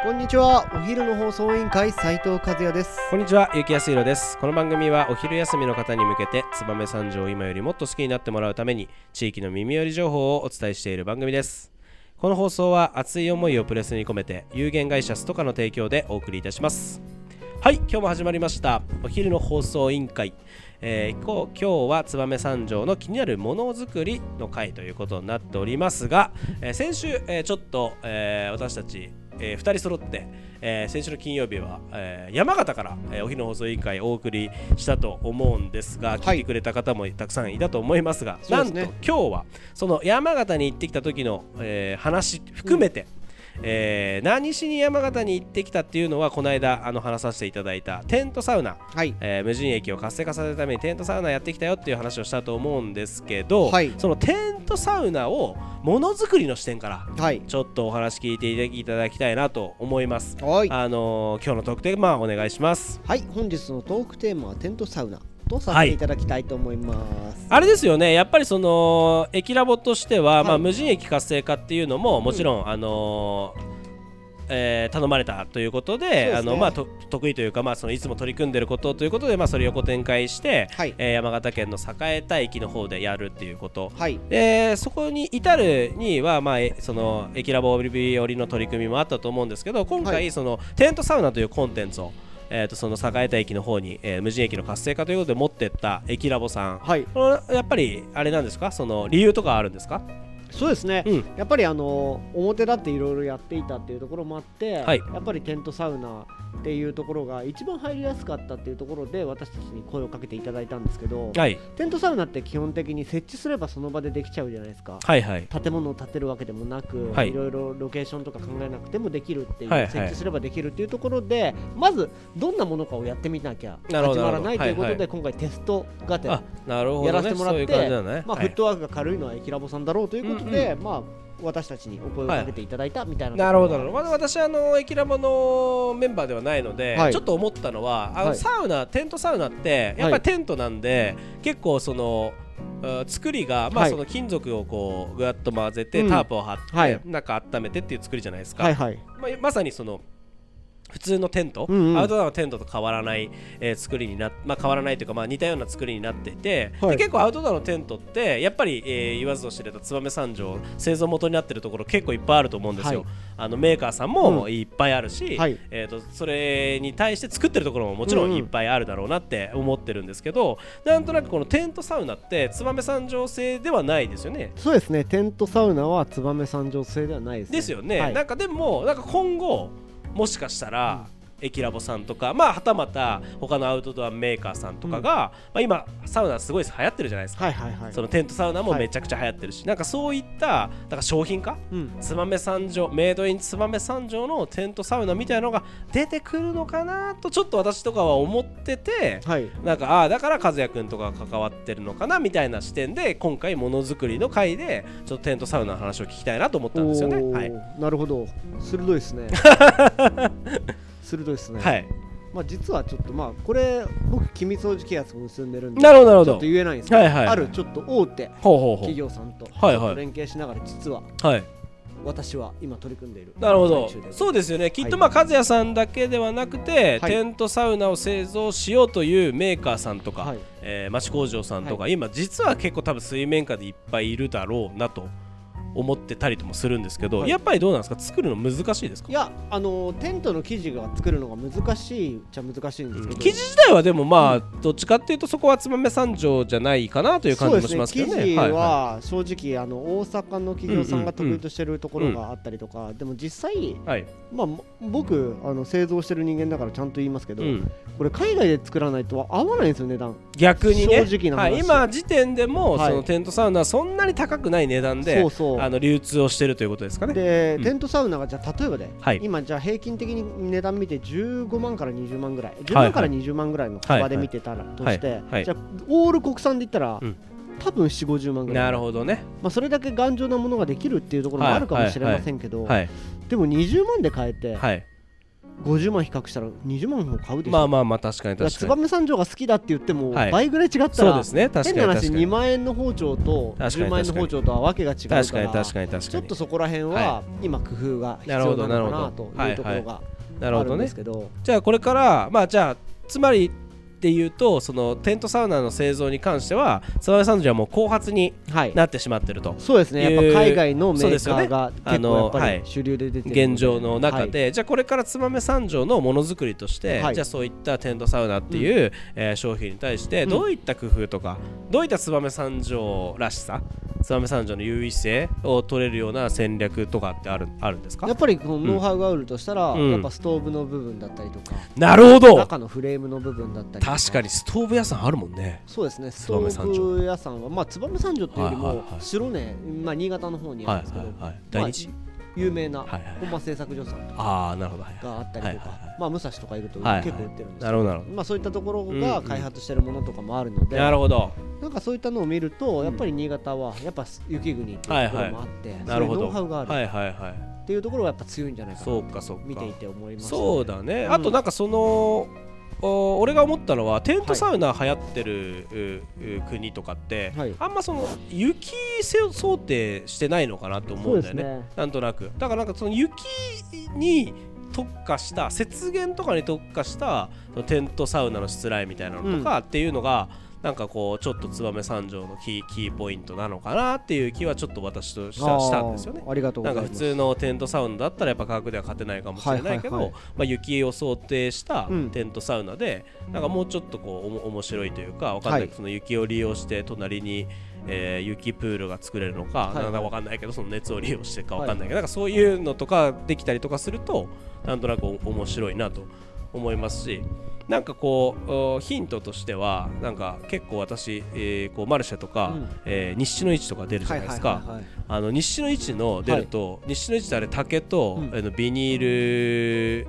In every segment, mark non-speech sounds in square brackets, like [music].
こんにちはお昼の放送委員会斉藤和也ですこんにちは、ゆきやすいろです。この番組はお昼休みの方に向けて、燕三条を今よりもっと好きになってもらうために、地域の耳寄り情報をお伝えしている番組です。この放送は熱い思いをプレスに込めて、有限会社ストカの提供でお送りいたします。はい、今日も始まりました。お昼の放送委員会。えーこう今日は燕三条の気になるものづくりの会ということになっておりますが、えー先週、えーちょっと、えー私たち、え2人揃って、えー先週の金曜日は、えー山形から、えーお昼の放送委員会をお送りしたと思うんですが、聞いてくれた方もたくさんいたと思いますが、すね。なんと今日はその山形に行ってきた時の、えー話含めて、えー何しに山形に行ってきたっていうのはこの間あの話させていただいたテントサウナ。はい。えー無人駅を活性化させるためにテントサウナやってきたよっていう話をしたと思うんですけど、はい。そのテントサウナをものづくりの視点からはい。ちょっとお話聞いていただきたいなと思います。はい。あのー今日の特典まあお願いします。はい。本日のトークテーマはテントサウナとさせてい。ただきたいと思います、あれですよね。やっぱりその駅ラボとしては、まあ、はい無人駅活性化っていうのももちろん、あのーえー頼まれたということであのま得意というか、まあ、そのいつも取り組んでることということで、まあ、それを横展開して、はい。えー山形県の栄田駅の方でやるっていうこと。はい。でそこに至るには、まあ、えその駅ラボ日和の取り組みもあったと思うんですけど今回、はい。そのテントサウナというコンテンツを、えー、とその栄田駅の方に、えー無人駅の活性化ということで持ってった駅ラボさん。はい。やっぱりあれなんですか？その理由とかあるんですか？そうですね、うん。やっぱりあの表だっていろいろやっていたっていうところもあって、はい。やっぱりテントサウナっていうところが一番入りやすかったっていうところで私たちに声をかけていただいたんですけど、はい。テントサウナって基本的に設置すればその場でできちゃうじゃないですか。はいはい。建物を建てるわけでもなく、はい。い、ろいろロケーションとか考えなくてもできるっていう、はいはい設置すればできるっていうところでまずどんなものかをやってみなきゃ始まらないということで、はいはい。今回テストがてやらせてもらってね。まあ、はい。フットワークが軽いのはエキラボさんだろうということで、うん。まあ私たちにお声をかけていただいたみたいな、なるほどなるほど。まだ私あの駅ラボのメンバーではないので、はい。ちょっと思ったのはあの、はい。サウナテントサウナってやっぱりテントなんで、結構そのあ作りが、まあはい。その金属をこうぐわっと混ぜて、うん。タープを張って、はい。中温めてっていう作りじゃないですか、はいはい。まあ、まさにその普通のテント、うんうん。アウトドアのテントと変わらない、えー作りになっまあ、変わらないというか、まあ、似たような作りになっていて、はい。で結構アウトドアのテントってやっぱり、えー言わずと知れた燕三条製造元になってるところ結構いっぱいあると思うんですよ、はい。あのメーカーさんもうん。いっぱいあるし、はい。えー、とそれに対して作ってるところももちろうんうんん。いっぱいあるだろうなって思ってるんですけど、なんとなくこのテントサウナって燕三条製ではないですよね。そうですね。テントサウナは燕三条製ではないですね。ですよね、はい。なんかでもなんか今後もしかしたら、エキラボさんとかまあはたまた他のアウトドアメーカーさんとかが、まあ、今サウナすごい流行ってるじゃないですか、はいはいはいそのテントサウナもはい。めちゃくちゃ流行ってるし、なんかそういったなんか商品化？うん。燕三条メイドイン燕三条のテントサウナみたいなのが出てくるのかなとちょっと私とかは思っててはい。なんかああだから和也君とかが関わってるのかなみたいな視点で今回ものづくりの回でちょっとテントサウナの話を聞きたいなと思ったんですよね。はい、なるほど。鋭いですね [laughs] 鋭いですね、はい、まあ、実はちょっとまあこれ僕機密掃除契約を結んでるんでなるほどなるほど。ちょっと言えないんですけど、はいはいはい。あるちょっと大手企業さんと連携しながら実はうはい。私は今取り組んでいるなるほど。そうですよね。きっとまあ和也さんだけではなくて、はい。テントサウナを製造しようというメーカーさんとか、はい。えー町工場さんとか、は今実は結構多分水面下でいっぱいいるだろうなと思ってたりともするんですけど、はい。やっぱりどうなんですか？作るの難しいですか？いやあのテントの生地が作るのが難しいっちゃ難しいんですけど、生地自体はでもまあ、どっちかっていうとそこは燕三条じゃないかなという感じもしますけどね。ね生地はいはは正直あの大阪の企業さんが得意としてるところがあったりとか、でも実際、いはい。まあ、も僕あの製造してる人間だからちゃんと言いますけど、うん。これ海外で作らないと合わないんですよ値段。逆にね。正直な話。はい、今時点でも、はい。そのテントサウナはそんなに高くない値段でそうそうあの流通をしてるということですかね。で、うん。テントサウナがじゃあ例えばで、はい。今じゃあ平均的に値段見て15万から20万ぐらい10はい。万から20万ぐらいの幅で見てたらとして、じゃあオール国産で言ったら、うん。多分4 5 0万ぐらい。なるほどね。まあ、それだけ頑丈なものができるっていうところもあるかもしれませんけど、はいでも20万で買えて、はい50万比較したら20万の方買うでしょ。まあまあまあ確かに確かに。燕三条が好きだって言ってもはい。倍ぐらい違ったらそうですね。確変な話かに。確かに2万円の包丁と確かに10万円の包丁とはわけが違うから確かに確かに確ちかに。ょっとそこら辺はは今工夫が必なるほど要なのかなるほどなというところがなるほどねあるんですけど。じゃあこれからまあじゃあつまりっていうとそのテントサウナの製造に関しては燕三条はもう後発にはい。なってしまってると。そうですね。やっいうぱ海外のメーカーがあ結構やっぱのはい。り主流で出てるので。現状の中で、じゃあこれから燕三条のものづくりとして、はい。じゃあそういったテントサウナっていう、えー商品に対してうん。どういった工夫とか、どういった燕三条らしさ燕三条の優位性を取れるような戦略とかってあるあるんですか？やっぱりこのノウハウがあるとしたら、うん。やっぱストーブの部分だったりとか、なるほど。中のフレームの部分だったり確かにストーブ屋さんあるもんね。そうですね。ストーブ屋さんはまあ燕三条っていうよりも白根、まあ、新潟の方にあはいるんですけど、はいはいまあ大日、有名な本間製作所さんとかああなるほど。はいはいがあったりとか、まあ武蔵とかいると結構売ってるんですけど、なるほどなるほまあ、そういったところが開発してるものとかもあるので、どなるほど。なんかそういったのを見るとやっぱり新潟はやっぱ雪国っていうところもあって、なるほどそういうノウハウがある。はいはいはい。っていうところがやっぱ強いんじゃないかなそうかそうか。見ていて思います、そうだね、うんあとなんかそのお俺が思ったのはテントサウナ流行ってる、うう国とかって、はい。あんまその雪想定してないのかなと思うんだよね。ね。なんとなく。だからなんかその雪に特化した雪原とかに特化したテントサウナのしつらいみたいなのとかっていうのが、なんかこうちょっと燕三条のキーキーポイントなのかなっていう気はちょっと私としたしたんですよね。ありがとうごなんざいます。か普通のテントサウナだったらやっぱ価格では勝てないかもしれないけど、はいはい。はいまあ、雪を想定したうん。テントサウナで、なんかもうちょっとこうおも面白いというかわかんない。けど、はいその雪を利用して隣に、えー雪プールが作れるのか、はいはい。なんだかわかんないけどその熱を利用してかわかんないけど、なんかそういうのとかできたりとかするとなんとなくお面白いなと思いますしなんかこうおヒントとしてはなんか結構私、えーこうマルシェとか、うん。えー日誌の位置とか出るじゃないですか。はいはいはいはい。あの日誌の位置の出ると、日誌の位置ってあれ竹と、うん。あのビニール、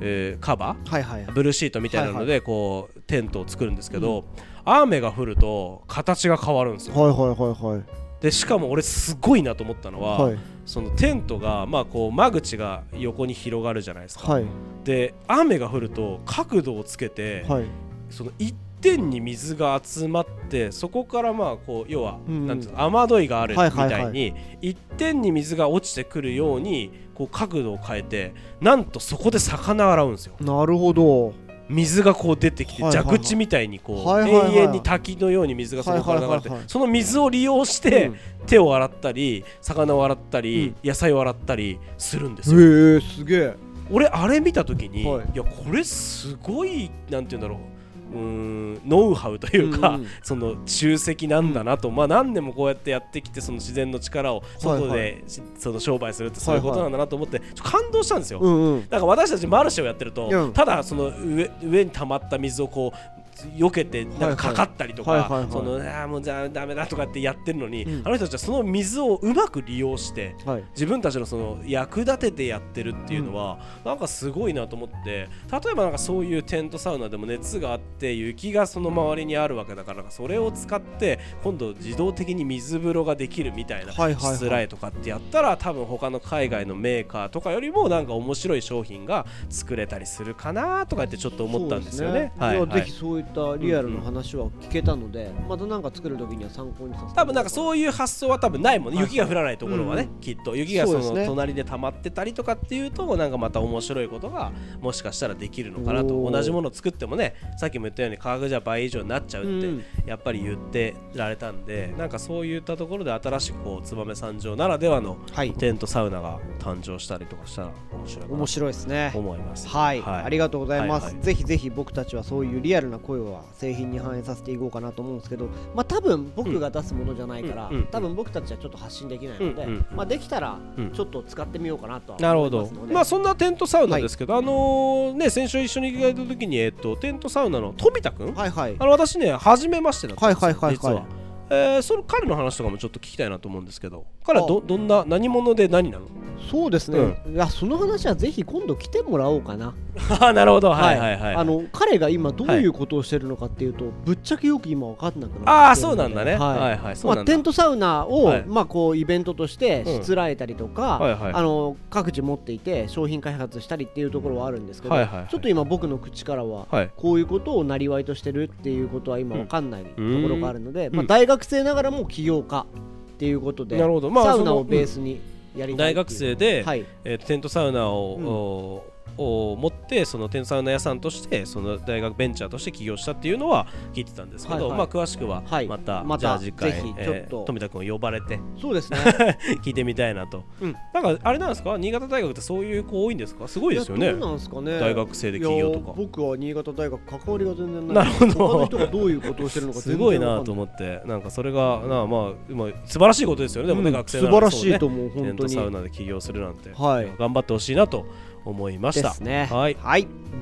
えーカバー？はいはいブルーシートみたいなので、こうテントを作るんですけど、雨が降ると形が変わるんですよ。はいはいはいはい。でしかも俺すごいなと思ったのは、はいそのテントが、まあ、こう間口が横に広がるじゃないですか、はい。で雨が降ると角度をつけて、はい。その一点に水が集まってそこからまあこう要は、うん。なんていうの雨どいがあるみたいに、一点に水が落ちてくるようにこう角度を変えてなんとそこで魚洗うんですよなるほど水がこう出てきて蛇口みたいにこう、永遠に滝のように水がそこから流れて、その水を利用して、うん。手を洗ったり魚を洗ったり、うん。野菜を洗ったりするんですよ。へえすげえ。俺あれ見た時に、はい。い、やこれすごいなんて言うんだろううーんノウハウというか、うん。うんその集積なんだなと、まあ何年もこうやってやってきてその自然の力を外はい。で、しその商売するってそういうことなんだなと思って、ちょっと感動したんですよ。うんうん。なんか私たちマルシェをやってると、うん。ただその上上に溜まった水をこう避けてなんかかかったりとか、そのあーもうじゃあダメだとかってやってるのに、うん。あの人たちはその水をうまく利用してはい。自分たちのその役立ててやってるっていうのは、なんかすごいなと思って例えばなんかそういうテントサウナでも熱があって雪がその周りにあるわけだからそれを使って今度自動的に水風呂ができるみたいなしつらいとかってやったら多分他の海外のメーカーとかよりもなんか面白い商品が作れたりするかなとかってちょっと思ったんですよね。はいぜひそういったリアルな話は聞けたので、またなんか作る時には参考にさせて多分なんかそういう発想は多分ないもんね、はい。雪が降らないところはね、うん。きっと。雪がその隣で溜まってたりとかっていうとなんかまた面白いことがもしかしたらできるのかなと。同じものを作ってもねさっきも言ったように価格じゃ倍以上になっちゃうって、うん。やっぱり言ってられたんでなんかそういったところで新しくこう燕三条ならではのはい。テントサウナが誕生したりとかしたら面白い面白いですね。と思います。はい、はい。ありがとうございます、ぜひぜひ僕たちはそういうリアルな声は製品に反映させていこうかなと思うんですけどまあ多分僕が出すものじゃないから、うんうん多分僕たちはちょっと発信できないので、うんうんまあできたらうん。ちょっと使ってみようかなとはなるほど。まあそんなテントサウナですけど、あのね先週一緒に行った時に、えっと、テントサウナの富田君、はいはい。あの私ね初めましてだったんですよ、はいはいはいはい。実は、えーその彼の話とかもちょっと聞きたいなと思うんですけど彼はどどんな何者で何なの？そうですね、いやその話はぜひ今度来てもらおうかな。[laughs] あなるほど。はい。はいはい、あの彼が今どういうことをしてるのかっていうと、ぶっちゃけよく今分かんなくなってああそうなんだね。はい。はいはいそうまあ、なんだ。テントサウナを、はい。まあ、こうイベントとしてしつらえたりとか、はいはい。あの各自持っていて商品開発したりっていうところはあるんですけど、はいはいはい。ちょっと今僕の口からは、はい。こういうことをなりわいとしてるっていうことは今分かんないところがあるので、ん。まあ、大学生ながらも起業家っていうことでなるほど。まあサウナをベースに。やりたい大学生で、はい、えーとテントサウナを、おを持ってそのテントサウナ屋さんとしてその大学ベンチャーとして起業したっていうのは聞いてたんですけど、はいはい。まあ詳しくははい。また、またじゃあ次回えー富田君を呼ばれてそうですね。[laughs] 聞いてみたいなと、うん。なんかあれなんですか？新潟大学ってそういう子多いんですか？すごいですよね。ね。大学生で起業とか。僕は新潟大学関わりが全然ない。なるほど。他の人がどういうことをしてるのかすごいなと思って。なんかそれがなあまあまあ素晴らしいことですよね。でもね、うん。学生素晴らしいと思う本当に。サウナで起業するなんて、はい。頑張ってほしいなと思いました。ですね。はい。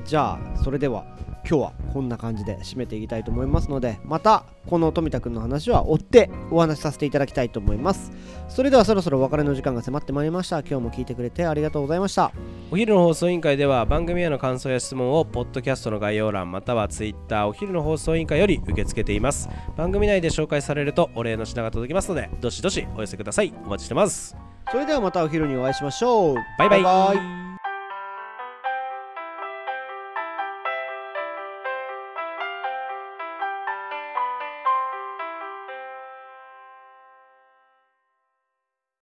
じゃあそれでは今日はこんな感じで締めていきたいと思いますのでまたこの富田くんの話は追ってお話しさせていただきたいと思います。それではそろそろお別れの時間が迫ってまいりました。今日も聞いてくれてありがとうございました。お昼の放送委員会では番組への感想や質問をポッドキャストの概要欄またはツイッターお昼の放送委員会より受け付けています。番組内で紹介されるとお礼の品が届きますのでどしどしお寄せください。お待ちしてます。それではまたお昼にお会いしましょう。バイバイ。バイバイ